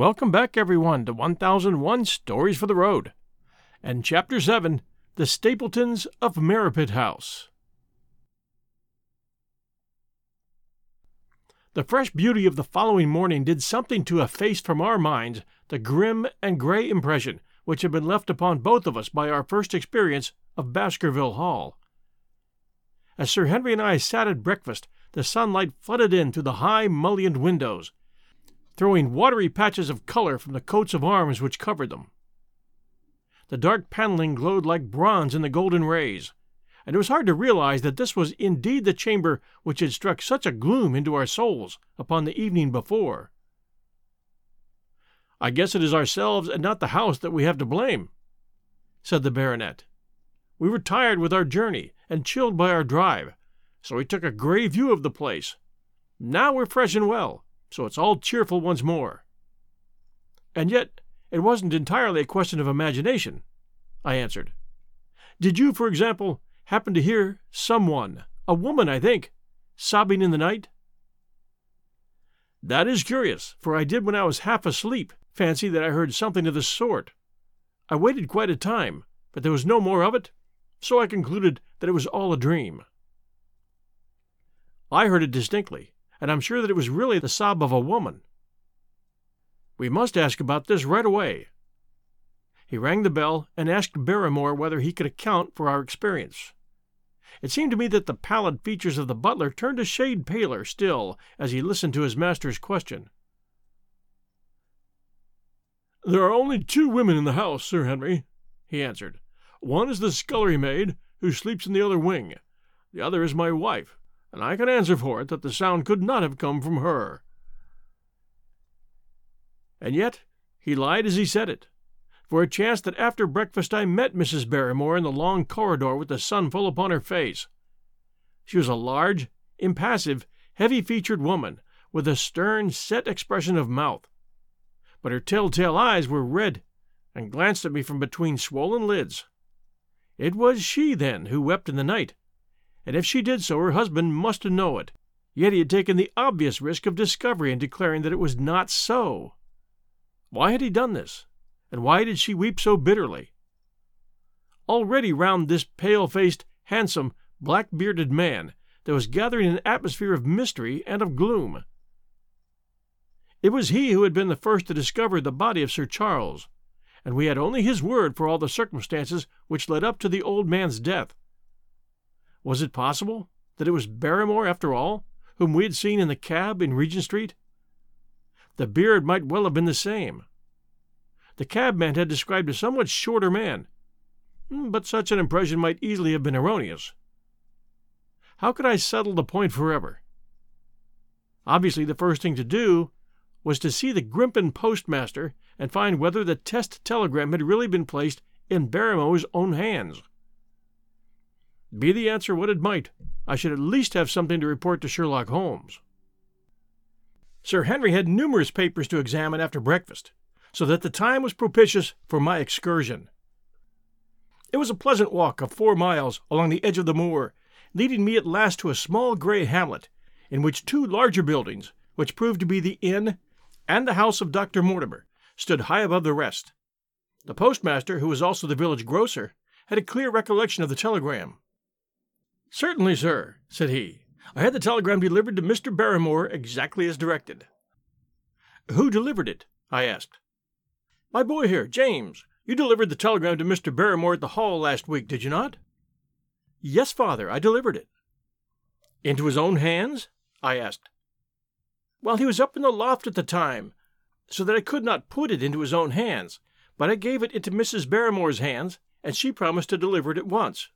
Welcome back, everyone, to 1001 Stories for the Road, and Chapter 7 The Stapletons of Merripit House. The fresh beauty of the following morning did something to efface from our minds the grim and gray impression which had been left upon both of us by our first experience of Baskerville Hall. As Sir Henry and I sat at breakfast, the sunlight flooded in through the high mullioned windows, throwing watery patches of color from the coats of arms which covered them. The dark paneling glowed like bronze in the golden rays, and it was hard to realize that this was indeed the chamber which had struck such a gloom into our souls upon the evening before. I guess it is ourselves and not the house that we have to blame, said the baronet. We were tired with our journey and chilled by our drive, so we took a grey view of the place. Now we're fresh and well, so it's all cheerful once more. And yet, it wasn't entirely a question of imagination, I answered. Did you, for example, happen to hear someone, a woman, I think, sobbing in the night? That is curious, for I did when I was half asleep fancy that I heard something of the sort. I waited quite a time, but there was no more of it, so I concluded that it was all a dream. I heard it distinctly, and I'm sure that it was really the sob of a woman. We must ask about this right away. He rang the bell and asked Barrymore whether he could account for our experience. It seemed to me that the pallid features of the butler turned a shade paler still as he listened to his master's question. There are only two women in the house, Sir Henry, he answered. One is the scullery maid, who sleeps in the other wing. The other is my wife, and I can answer for it that the sound could not have come from her. And yet he lied as he said it, for it chanced that after breakfast I met Mrs. Barrymore in the long corridor with the sun full upon her face. She was a large, impassive, heavy featured woman, with a stern, set expression of mouth. But her telltale eyes were red, and glanced at me from between swollen lids. It was she, then, who wept in the night, and if she did so her husband must know it. Yet he had taken the obvious risk of discovery in declaring that it was not so. Why had he done this, and why did she weep so bitterly? Already round this pale faced, handsome, black bearded man there was gathering an atmosphere of mystery and of gloom. It was he who had been the first to discover the body of Sir Charles, and we had only his word for all the circumstances which led up to the old man's death. Was it possible that it was Barrymore, after all, whom we had seen in the cab in Regent Street? The beard might well have been the same. The cabman had described a somewhat shorter man, hmm, but such an impression might easily have been erroneous. How could I settle the point forever? Obviously, the first thing to do was to see the Grimpen postmaster and find whether the test telegram had really been placed in Barrymore's own hands. Be the answer what it might, I should at least have something to report to Sherlock Holmes. Sir Henry had numerous papers to examine after breakfast, so that the time was propitious for my excursion. It was a pleasant walk of four miles along the edge of the moor, leading me at last to a small gray hamlet, in which two larger buildings, which proved to be the inn and the house of Dr. Mortimer, stood high above the rest. The postmaster, who was also the village grocer, had a clear recollection of the telegram. Certainly, sir, said he. I had the telegram delivered to Mr. Barrymore exactly as directed. Who delivered it? I asked. My boy here, James. You delivered the telegram to Mr. Barrymore at the hall last week, did you not? Yes, father, I delivered it. Into his own hands? I asked. Well, he was up in the loft at the time, so that I could not put it into his own hands, but I gave it into Mrs. Barrymore's hands, and she promised to deliver it at once.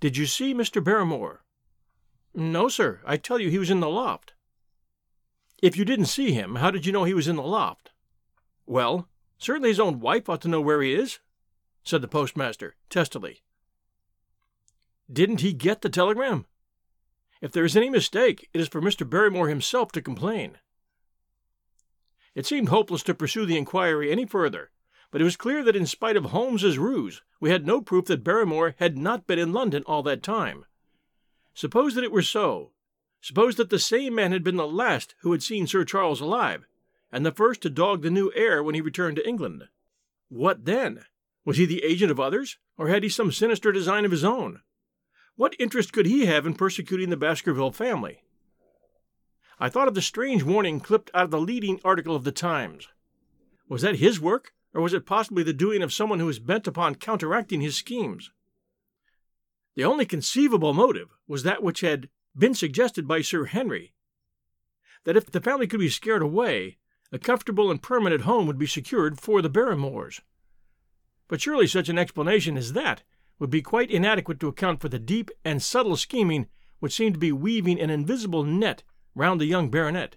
Did you see Mr. Barrymore? No, sir. I tell you he was in the loft. If you didn't see him, how did you know he was in the loft? Well, certainly his own wife ought to know where he is, said the postmaster, testily. Didn't he get the telegram? If there is any mistake, it is for Mr. Barrymore himself to complain. It seemed hopeless to pursue the inquiry any further, but it was clear that in spite of Holmes's ruse, we had no proof that Barrymore had not been in London all that time. Suppose that it were so. Suppose that the same man had been the last who had seen Sir Charles alive. and the first to dog the new heir when he returned to England. What then? Was he the agent of others, or had he some sinister design of his own? What interest could he have in persecuting the Baskerville family? I thought of the strange warning clipped out of the leading article of the Times. Was that his work, or was it possibly the doing of someone who was bent upon counteracting his schemes? The only conceivable motive was that which had been suggested by Sir Henry that if the family could be scared away, a comfortable and permanent home would be secured for the Barrymores. But surely such an explanation as that would be quite inadequate to account for the deep and subtle scheming which seemed to be weaving an invisible net round the young baronet.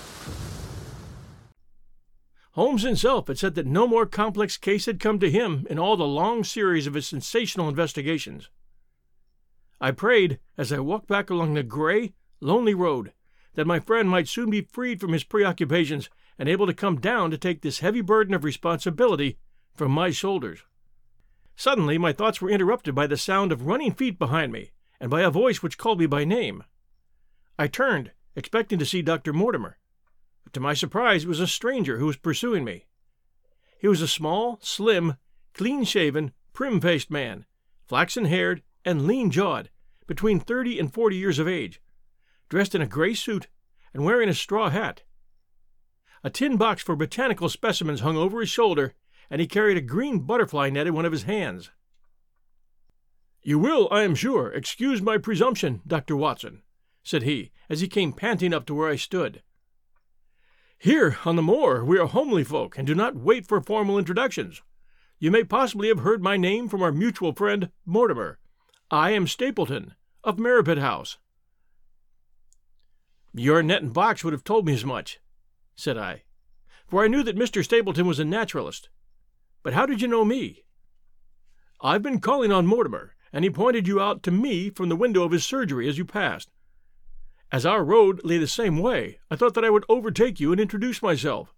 Holmes himself had said that no more complex case had come to him in all the long series of his sensational investigations. I prayed, as I walked back along the gray, lonely road, that my friend might soon be freed from his preoccupations and able to come down to take this heavy burden of responsibility from my shoulders. Suddenly, my thoughts were interrupted by the sound of running feet behind me and by a voice which called me by name. I turned, expecting to see Dr. Mortimer. But to my surprise, it was a stranger who was pursuing me. He was a small, slim, clean shaven, prim faced man, flaxen haired and lean jawed, between thirty and forty years of age, dressed in a gray suit and wearing a straw hat. A tin box for botanical specimens hung over his shoulder, and he carried a green butterfly net in one of his hands. You will, I am sure, excuse my presumption, Dr. Watson, said he, as he came panting up to where I stood. Here on the moor we are homely folk and do not wait for formal introductions. You may possibly have heard my name from our mutual friend Mortimer. I am Stapleton, of Merripit House. Your net and box would have told me as much, said I, for I knew that Mr. Stapleton was a naturalist. But how did you know me? I've been calling on Mortimer, and he pointed you out to me from the window of his surgery as you passed. As our road lay the same way, I thought that I would overtake you and introduce myself.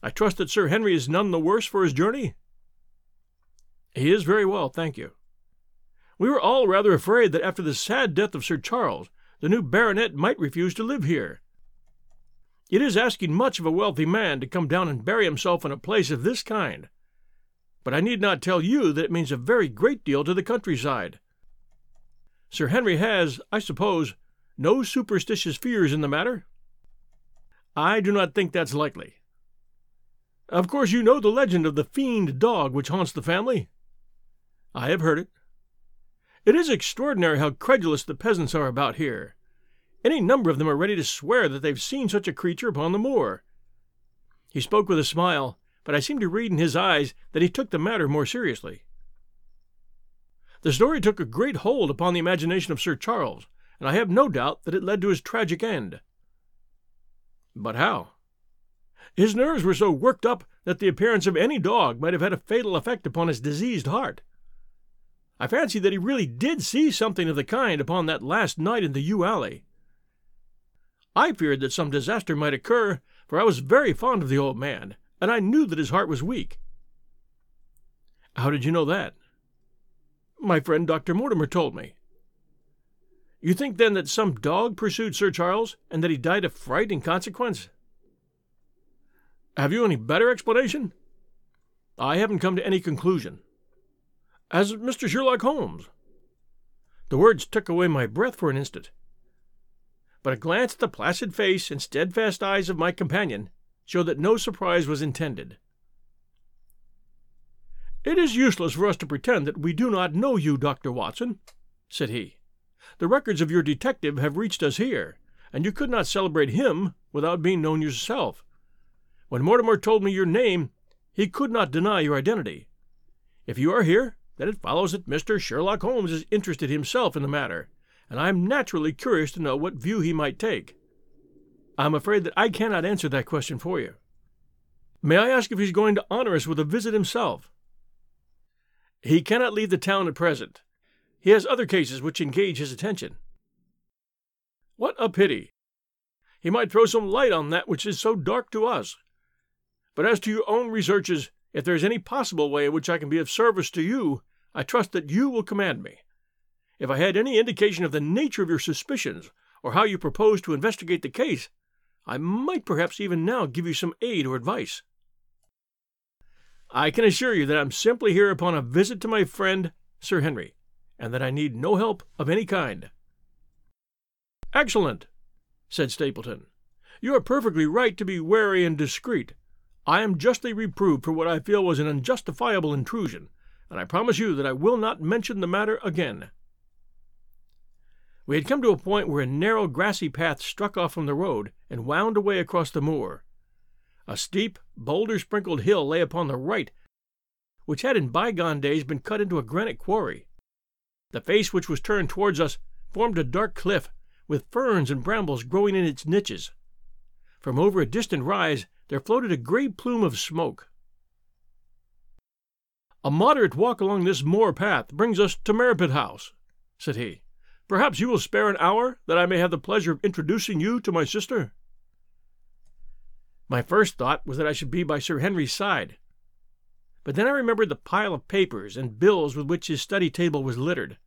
I trust that Sir Henry is none the worse for his journey? He is very well, thank you. We were all rather afraid that after the sad death of Sir Charles, the new baronet might refuse to live here. It is asking much of a wealthy man to come down and bury himself in a place of this kind. But I need not tell you that it means a very great deal to the countryside. Sir Henry has, I suppose, no superstitious fears in the matter? I do not think that's likely. Of course, you know the legend of the fiend dog which haunts the family? I have heard it. It is extraordinary how credulous the peasants are about here. Any number of them are ready to swear that they've seen such a creature upon the moor. He spoke with a smile, but I seemed to read in his eyes that he took the matter more seriously. The story took a great hold upon the imagination of Sir Charles, and I have no doubt that it led to his tragic end. But how? His nerves were so worked up that the appearance of any dog might have had a fatal effect upon his diseased heart. I fancy that he really did see something of the kind upon that last night in the yew alley. I feared that some disaster might occur, for I was very fond of the old man, and I knew that his heart was weak. How did you know that? My friend Dr. Mortimer told me. You think then that some dog pursued Sir Charles, and that he died of fright in consequence? Have you any better explanation? I haven't come to any conclusion. As Mr. Sherlock Holmes. The words took away my breath for an instant. But a glance at the placid face and steadfast eyes of my companion showed that no surprise was intended. It is useless for us to pretend that we do not know you, Dr. Watson, said he. The records of your detective have reached us here, and you could not celebrate him without being known yourself. When Mortimer told me your name, he could not deny your identity. If you are here, then it follows that Mr. Sherlock Holmes is interested himself in the matter, and I am naturally curious to know what view he might take. I am afraid that I cannot answer that question for you. May I ask if he is going to honor us with a visit himself? He cannot leave the town at present. He has other cases which engage his attention. What a pity! He might throw some light on that which is so dark to us. But as to your own researches, if there is any possible way in which I can be of service to you, I trust that you will command me. If I had any indication of the nature of your suspicions, or how you propose to investigate the case, I might perhaps even now give you some aid or advice. I can assure you that I'm simply here upon a visit to my friend, Sir Henry, and that I need no help of any kind. Excellent, said Stapleton. You are perfectly right to be wary and discreet. I am justly reproved for what I feel was an unjustifiable intrusion, and I promise you that I will not mention the matter again. We had come to a point where a narrow grassy path struck off from the road and wound away across the moor. A steep, boulder sprinkled hill lay upon the right, which had in bygone days been cut into a granite quarry. The face which was turned towards us formed a dark cliff, with ferns and brambles growing in its niches. From over a distant rise there floated a gray plume of smoke. A moderate walk along this moor path brings us to Merripit House, said he. Perhaps you will spare an hour, that I may have the pleasure of introducing you to my sister. My first thought was that I should be by Sir Henry's side. But then I remembered the pile of papers and bills with which his study table was littered.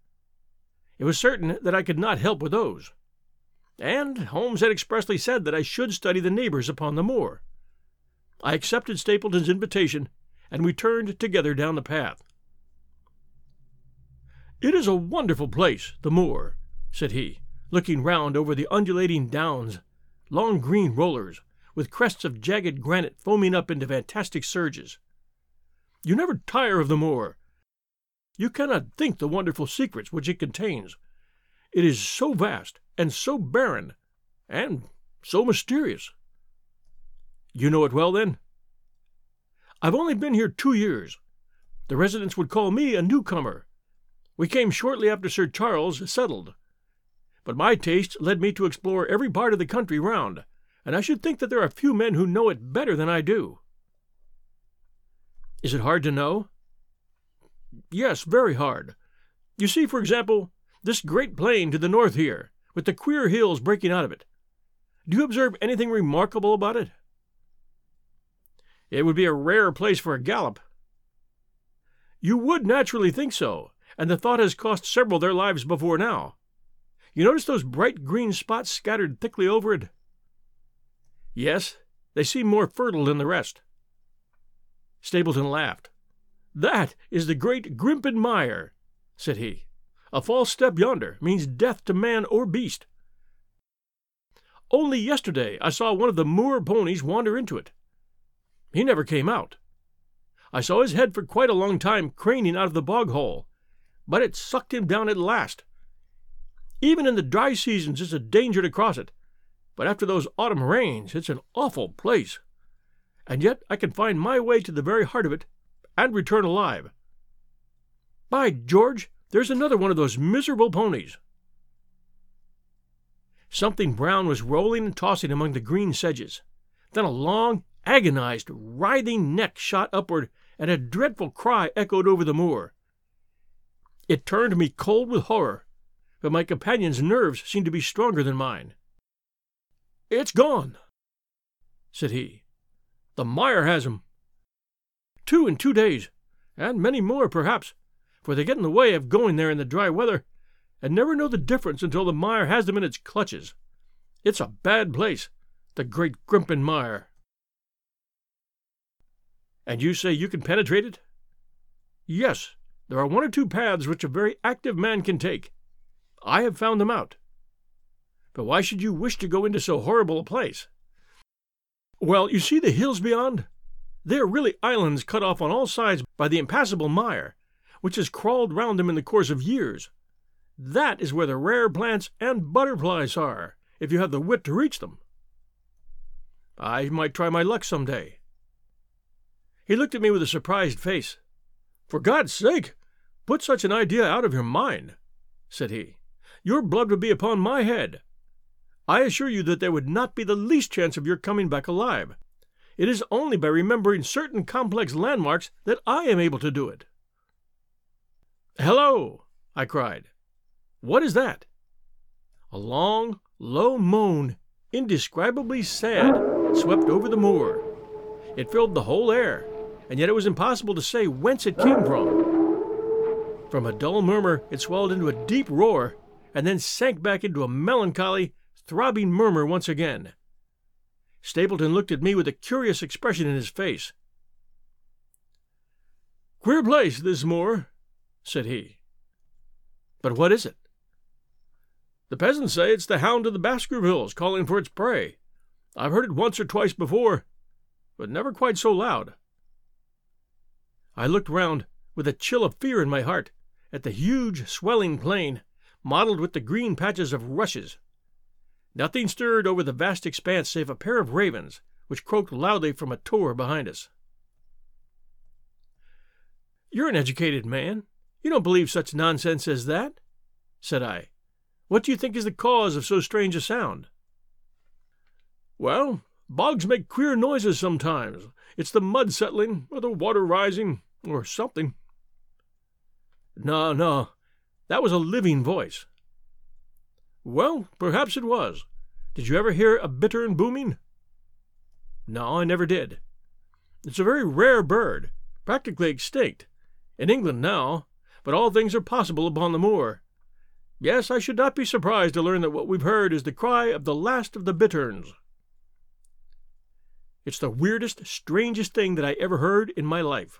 It was certain that I could not help with those. And Holmes had expressly said that I should study the neighbors upon the moor. I accepted Stapleton's invitation, and we turned together down the path. It is a wonderful place, the moor, said he, looking round over the undulating downs, long green rollers, with crests of jagged granite foaming up into fantastic surges. You never tire of the moor. You cannot think the wonderful secrets which it contains. It is so vast and so barren, and so mysterious. You know it well, then? I've only been here two years. The residents would call me a newcomer. We came shortly after Sir Charles settled. But my taste led me to explore every part of the country round, and I should think that there are few men who know it better than I do. Is it hard to know? Yes, very hard. You see, for example, this great plain to the north here, with the queer hills breaking out of it. Do you observe anything remarkable about it? It would be a rare place for a gallop. You would naturally think so, and the thought has cost several their lives before now. You notice those bright green spots scattered thickly over it? Yes, they seem more fertile than the rest. Stapleton laughed. That is the great Grimpen Mire, said he. A false step yonder means death to man or beast. Only yesterday I saw one of the moor ponies wander into it. He never came out. I saw his head for quite a long time craning out of the bog hole, but it sucked him down at last. Even in the dry seasons it's a danger to cross it, but after those autumn rains, it's an awful place. And yet I can find my way to the very heart of it and return alive. By George, there's another one of those miserable ponies. Something brown was rolling and tossing among the green sedges. Then a long, agonized, writhing neck shot upward, and a dreadful cry echoed over the moor. It turned me cold with horror, but my companion's nerves seemed to be stronger than mine. It's gone, said he. The mire has him. Two in two days, and many more, perhaps, for they get in the way of going there in the dry weather, and never know the difference until the mire has them in its clutches. It's a bad place, the great Grimpen Mire. And you say you can penetrate it? Yes, there are one or two paths which a very active man can take. I have found them out. But why should you wish to go into so horrible a place? Well, you see the hills beyond? They are really islands cut off on all sides by the impassable mire, which has crawled round them in the course of years. That is where the rare plants and butterflies are, if you have the wit to reach them. I might try my luck some day. He looked at me with a surprised face. For God's sake, put such an idea out of your mind, said he. Your blood would be upon my head. I assure you that there would not be the least chance of your coming back alive. It is only by remembering certain complex landmarks that I am able to do it. Hello! I cried. What is that? A long, low moan, indescribably sad, swept over the moor. It filled the whole air, and yet it was impossible to say whence it came from. From a dull murmur, it swelled into a deep roar, and then sank back into a melancholy, throbbing murmur once again. Stapleton looked at me with a curious expression in his face. Queer place, this moor, said he. But what is it? The peasants say it's the hound of the Baskervilles calling for its prey. I've heard it once or twice before, but never quite so loud. I looked round, with a chill of fear in my heart, at the huge, swelling plain, mottled with the green patches of rushes. Nothing stirred over the vast expanse save a pair of ravens, which croaked loudly from a tor behind us. You're an educated man. You don't believe such nonsense as that? said I. What do you think is the cause of so strange a sound? Well, bogs make queer noises sometimes. It's the mud settling, or the water rising, or something. No, no, that was a living voice. Well, perhaps it was. Did you ever hear a bittern booming? No, I never did. It's a very rare bird, practically extinct. In England now, but all things are possible upon the moor. Yes, I should not be surprised to learn that what we've heard is the cry of the last of the bitterns. It's the weirdest, strangest thing that I ever heard in my life.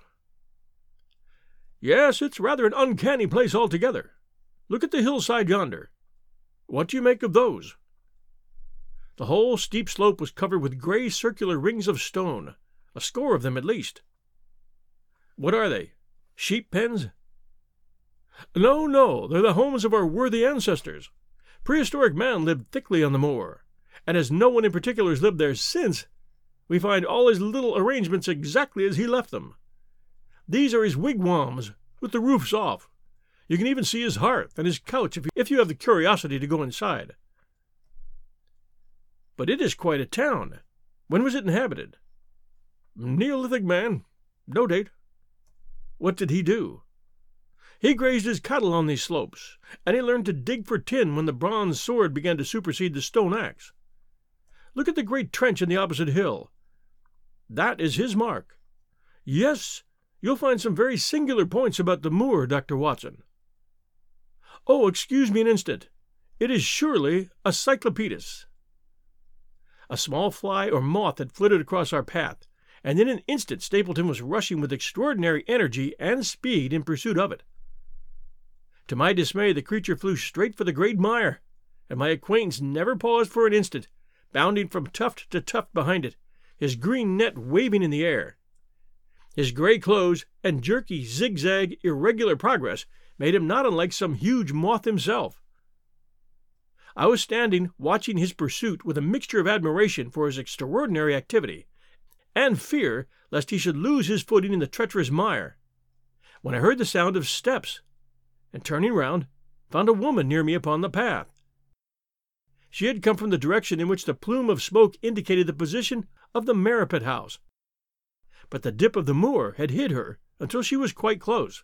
Yes, it's rather an uncanny place altogether. Look at the hillside yonder. What do you make of those? The whole steep slope was covered with gray circular rings of stone, a score of them at least. What are they? Sheep pens? No, no, they're the homes of our worthy ancestors. Prehistoric man lived thickly on the moor, and as no one in particular has lived there since, we find all his little arrangements exactly as he left them. These are his wigwams, with the roofs off. You can even see his hearth and his couch if you have the curiosity to go inside. But it is quite a town. When was it inhabited? Neolithic man. No date. What did he do? He grazed his cattle on these slopes, and he learned to dig for tin when the bronze sword began to supersede the stone axe. Look at the great trench in the opposite hill. That is his mark. Yes, you'll find some very singular points about the moor, Dr. Watson. Oh, excuse me an instant. It is surely a Cyclopides. A small fly or moth had flitted across our path, and in an instant Stapleton was rushing with extraordinary energy and speed in pursuit of it. To my dismay, the creature flew straight for the great mire, and my acquaintance never paused for an instant, bounding from tuft to tuft behind it, his green net waving in the air. His gray clothes and jerky, zigzag, irregular progress made him not unlike some huge moth himself. I was standing watching his pursuit with a mixture of admiration for his extraordinary activity and fear lest he should lose his footing in the treacherous mire, when I heard the sound of steps and turning round, found a woman near me upon the path. She had come from the direction in which the plume of smoke indicated the position of the Merripit house, but the dip of the moor had hid her until she was quite close.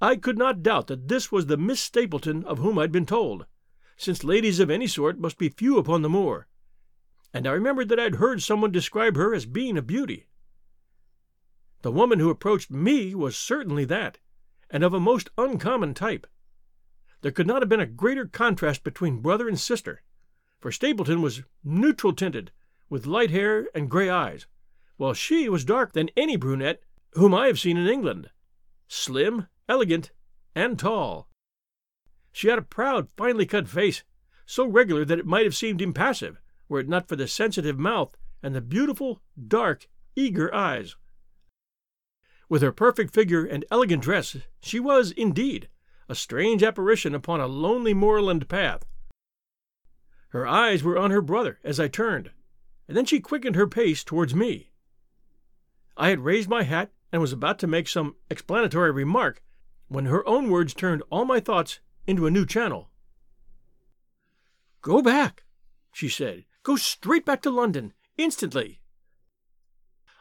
I could not doubt that this was the Miss Stapleton of whom I'd been told, since ladies of any sort must be few upon the moor, and I remembered that I'd heard someone describe her as being a beauty. The woman who approached me was certainly that, and of a most uncommon type. There could not have been a greater contrast between brother and sister, for Stapleton was neutral tinted, with light hair and gray eyes, while she was darker than any brunette whom I have seen in England, slim elegant, and tall. She had a proud, finely cut face, so regular that it might have seemed impassive were it not for the sensitive mouth and the beautiful, dark, eager eyes. With her perfect figure and elegant dress, she was, indeed, a strange apparition upon a lonely moorland path. Her eyes were on her brother as I turned, and then she quickened her pace towards me. I had raised my hat and was about to make some explanatory remark when her own words turned all my thoughts into a new channel. Go back, she said. Go straight back to London, instantly.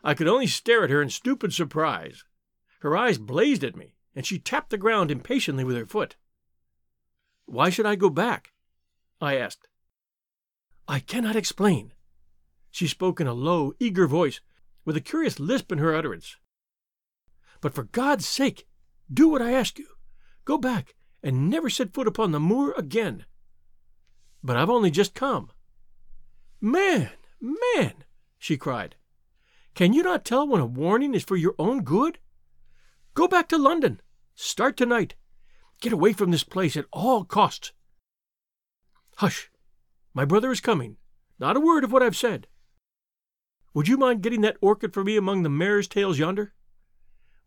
I could only stare at her in stupid surprise. Her eyes blazed at me, and she tapped the ground impatiently with her foot. Why should I go back? I asked. I cannot explain. She spoke in a low, eager voice, with a curious lisp in her utterance. But for God's sake, do what I ask you. Go back and never set foot upon the moor again. But I've only just come. Man, man, she cried. Can you not tell when a warning is for your own good? Go back to London. Start tonight. Get away from this place at all costs. Hush! My brother is coming. Not a word of what I've said. Would you mind getting that orchid for me among the mare's tails yonder?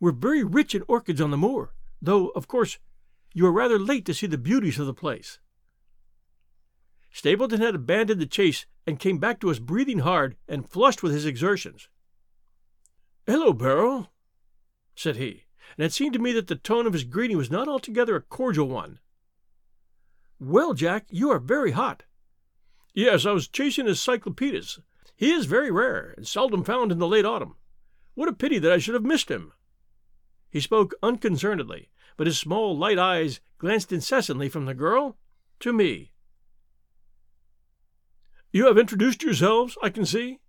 We're very rich in orchids on the moor, though, of course, you are rather late to see the beauties of the place. Stapleton had abandoned the chase and came back to us breathing hard and flushed with his exertions. Hello, Beryl, said he, and it seemed to me that the tone of his greeting was not altogether a cordial one. Well, Jack, you are very hot. Yes, I was chasing a Cyclopides. He is very rare and seldom found in the late autumn. What a pity that I should have missed him. He spoke unconcernedly, but his small light eyes glanced incessantly from the girl to me. You have introduced yourselves, I can see.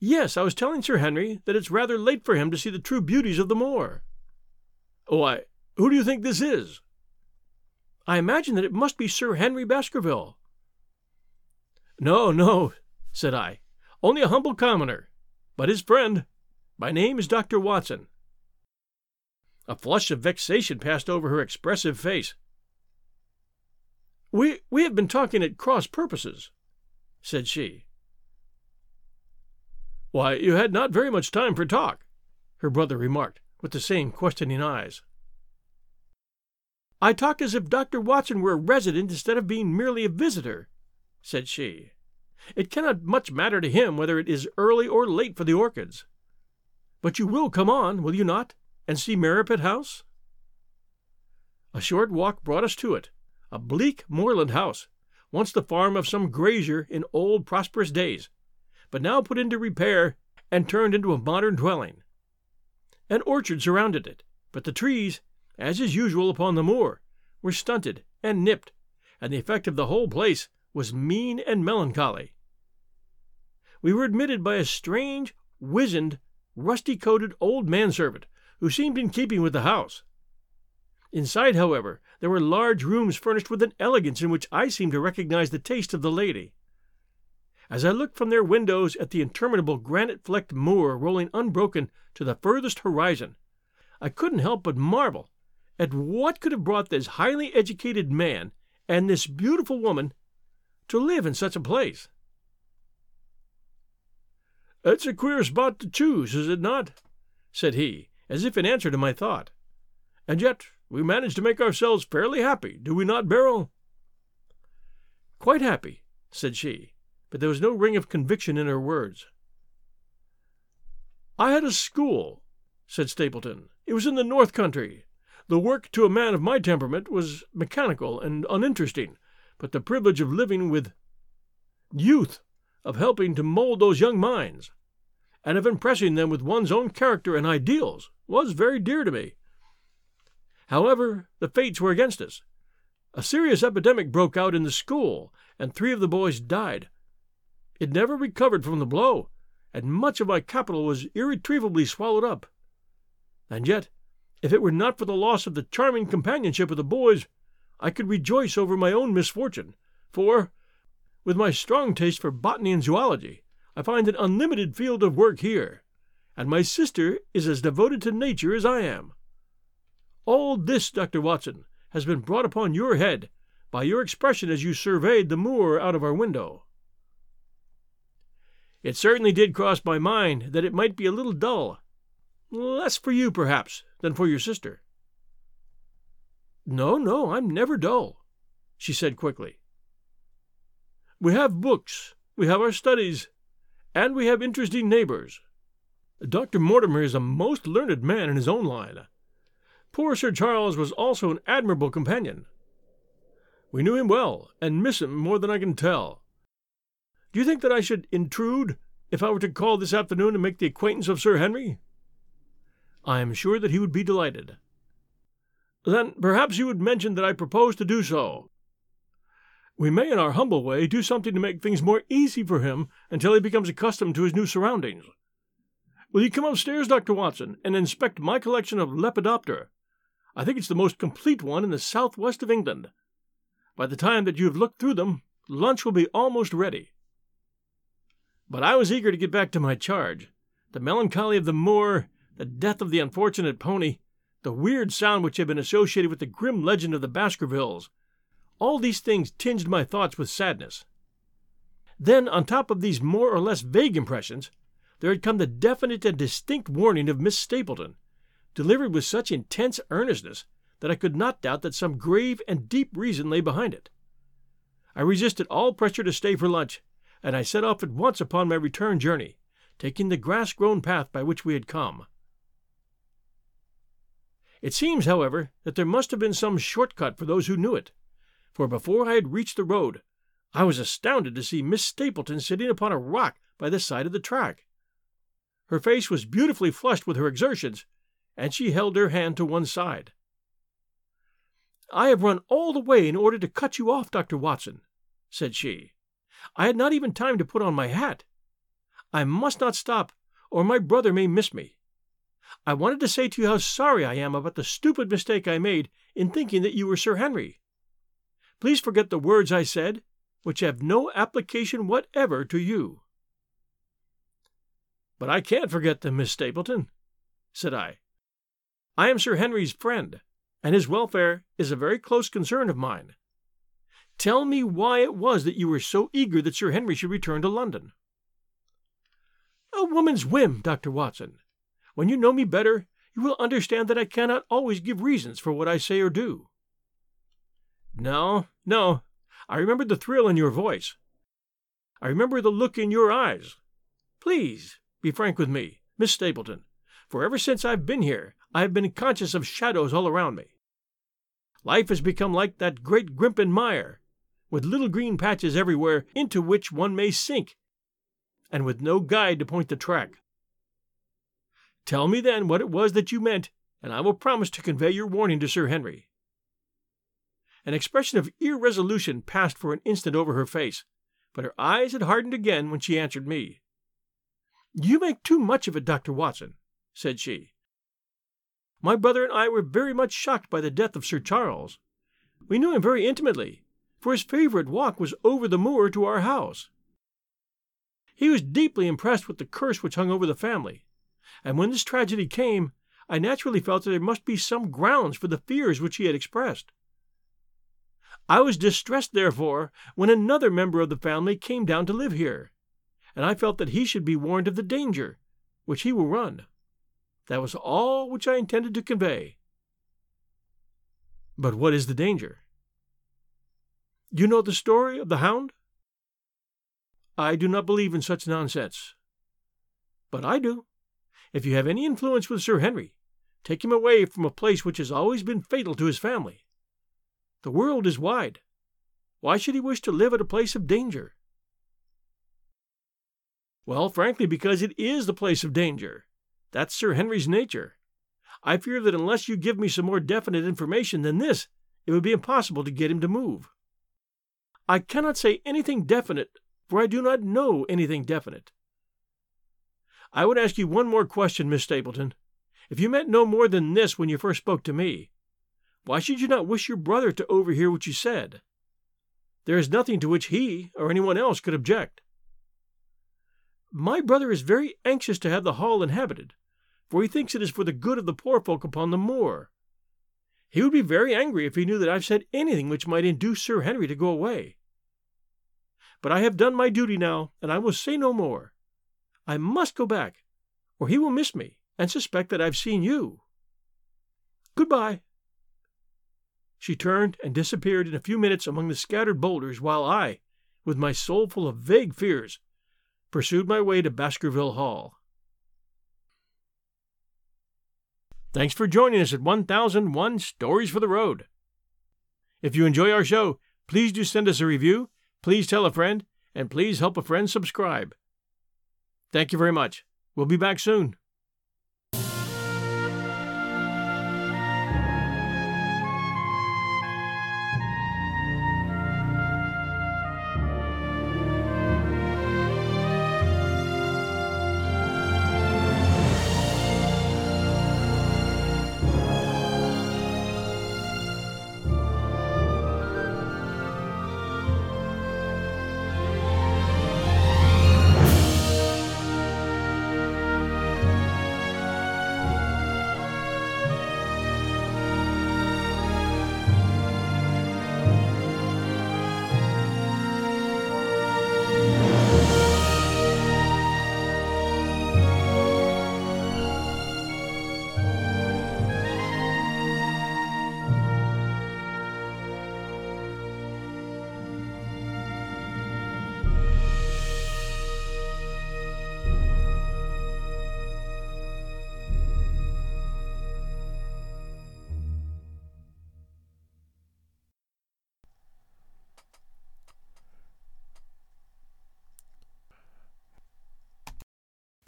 Yes, I was telling Sir Henry that it's rather late for him to see the true beauties of the moor. Why, who do you think this is? I imagine that it must be Sir Henry Baskerville. No, no, said I, only a humble commoner, but his friend. My name is Dr. Watson. A flush of vexation passed over her expressive face. We, we have been talking at cross purposes, said she. Why, you had not very much time for talk, her brother remarked, with the same questioning eyes. I talk as if Dr. Watson were a resident instead of being merely a visitor, said she. It cannot much matter to him whether it is early or late for the orchids. But you will come on, will you not, and see Merripit House? A short walk brought us to it, a bleak moorland house, once the farm of some grazier in old prosperous days, but now put into repair and turned into a modern dwelling. An orchard surrounded it, but the trees, as is usual upon the moor, were stunted and nipped, and the effect of the whole place was mean and melancholy. We were admitted by a strange, wizened, rusty coated old manservant who seemed in keeping with the house. Inside, however, there were large rooms furnished with an elegance in which I seemed to recognize the taste of the lady. As I looked from their windows at the interminable granite flecked moor rolling unbroken to the furthest horizon, I couldn't help but marvel at what could have brought this highly educated man and this beautiful woman to live in such a place. It's a queer spot to choose, is it not? said he, as if in answer to my thought. And yet we manage to make ourselves fairly happy, do we not, Beryl? Quite happy, said she, but there was no ring of conviction in her words. I had a school, said Stapleton. It was in the North Country. The work to a man of my temperament was mechanical and uninteresting, but the privilege of living with youth, of helping to mold those young minds, and of impressing them with one's own character and ideals was very dear to me. However, the fates were against us. A serious epidemic broke out in the school, and three of the boys died. It never recovered from the blow, and much of my capital was irretrievably swallowed up. And yet, if it were not for the loss of the charming companionship of the boys, I could rejoice over my own misfortune, for, with my strong taste for botany and zoology, I find an unlimited field of work here, and my sister is as devoted to nature as I am. All this, Dr. Watson, has been brought upon your head by your expression as you surveyed the moor out of our window. It certainly did cross my mind that it might be a little dull. Less for you, perhaps, than for your sister. No, no, I'm never dull, she said quickly. We have books, we have our studies, and we have interesting neighbors. Dr. Mortimer is a most learned man in his own line. Poor Sir Charles was also an admirable companion. We knew him well, and miss him more than I can tell. Do you think that I should intrude if I were to call this afternoon and make the acquaintance of Sir Henry? I am sure that he would be delighted. Then perhaps you would mention that I propose to do so. We may, in our humble way, do something to make things more easy for him until he becomes accustomed to his new surroundings. Will you come upstairs, Dr. Watson, and inspect my collection of Lepidoptera? I think it's the most complete one in the southwest of England. By the time that you have looked through them, lunch will be almost ready. But I was eager to get back to my charge. The melancholy of the moor, the death of the unfortunate pony, the weird sound which had been associated with the grim legend of the Baskervilles, all these things tinged my thoughts with sadness. Then, on top of these more or less vague impressions, there had come the definite and distinct warning of Miss Stapleton, delivered with such intense earnestness that I could not doubt that some grave and deep reason lay behind it. I resisted all pressure to stay for lunch, and I set off at once upon my return journey, taking the grass grown path by which we had come. It seems, however, that there must have been some short cut for those who knew it, for before I had reached the road, I was astounded to see Miss Stapleton sitting upon a rock by the side of the track. Her face was beautifully flushed with her exertions, and she held her hand to one side. I have run all the way in order to cut you off, Dr. Watson, said she. I had not even time to put on my hat. I must not stop, or my brother may miss me. I wanted to say to you how sorry I am about the stupid mistake I made in thinking that you were Sir Henry. Please forget the words I said, which have no application whatever to you. But I can't forget them, Miss Stapleton, said I. I am Sir Henry's friend, and his welfare is a very close concern of mine. Tell me why it was that you were so eager that Sir Henry should return to London. A woman's whim, Dr. Watson. When you know me better, you will understand that I cannot always give reasons for what I say or do. No, no. I remember the thrill in your voice. I remember the look in your eyes. Please be frank with me, Miss Stapleton, for ever since I've been here, I have been conscious of shadows all around me. Life has become like that great Grimpen mire, with little green patches everywhere into which one may sink, and with no guide to point the track. Tell me then what it was that you meant, and I will promise to convey your warning to Sir Henry. An expression of irresolution passed for an instant over her face, but her eyes had hardened again when she answered me. You make too much of it, Dr. Watson, said she. My brother and I were very much shocked by the death of Sir Charles. We knew him very intimately, for his favorite walk was over the moor to our house. He was deeply impressed with the curse which hung over the family, and when this tragedy came, I naturally felt that there must be some grounds for the fears which he had expressed. I was distressed, therefore, when another member of the family came down to live here, and I felt that he should be warned of the danger which he will run. That was all which I intended to convey. But what is the danger? You know the story of the hound? I do not believe in such nonsense. But I do. If you have any influence with Sir Henry, take him away from a place which has always been fatal to his family. The world is wide. Why should he wish to live at a place of danger? Well, frankly, because it is the place of danger. That's Sir Henry's nature. I fear that unless you give me some more definite information than this, it would be impossible to get him to move. I cannot say anything definite, for I do not know anything definite. I would ask you one more question, Miss Stapleton. If you meant no more than this when you first spoke to me, why should you not wish your brother to overhear what you said? There is nothing to which he or anyone else could object. My brother is very anxious to have the hall inhabited, for he thinks it is for the good of the poor folk upon the moor. He would be very angry if he knew that I've said anything which might induce Sir Henry to go away. But I have done my duty now, and I will say no more. I must go back, or he will miss me and suspect that I've seen you. Goodbye. She turned and disappeared in a few minutes among the scattered boulders, while I, with my soul full of vague fears, pursued my way to Baskerville Hall. Thanks for joining us at 1001 Stories for the Road. If you enjoy our show, please do send us a review, please tell a friend, and please help a friend subscribe. Thank you very much. We'll be back soon.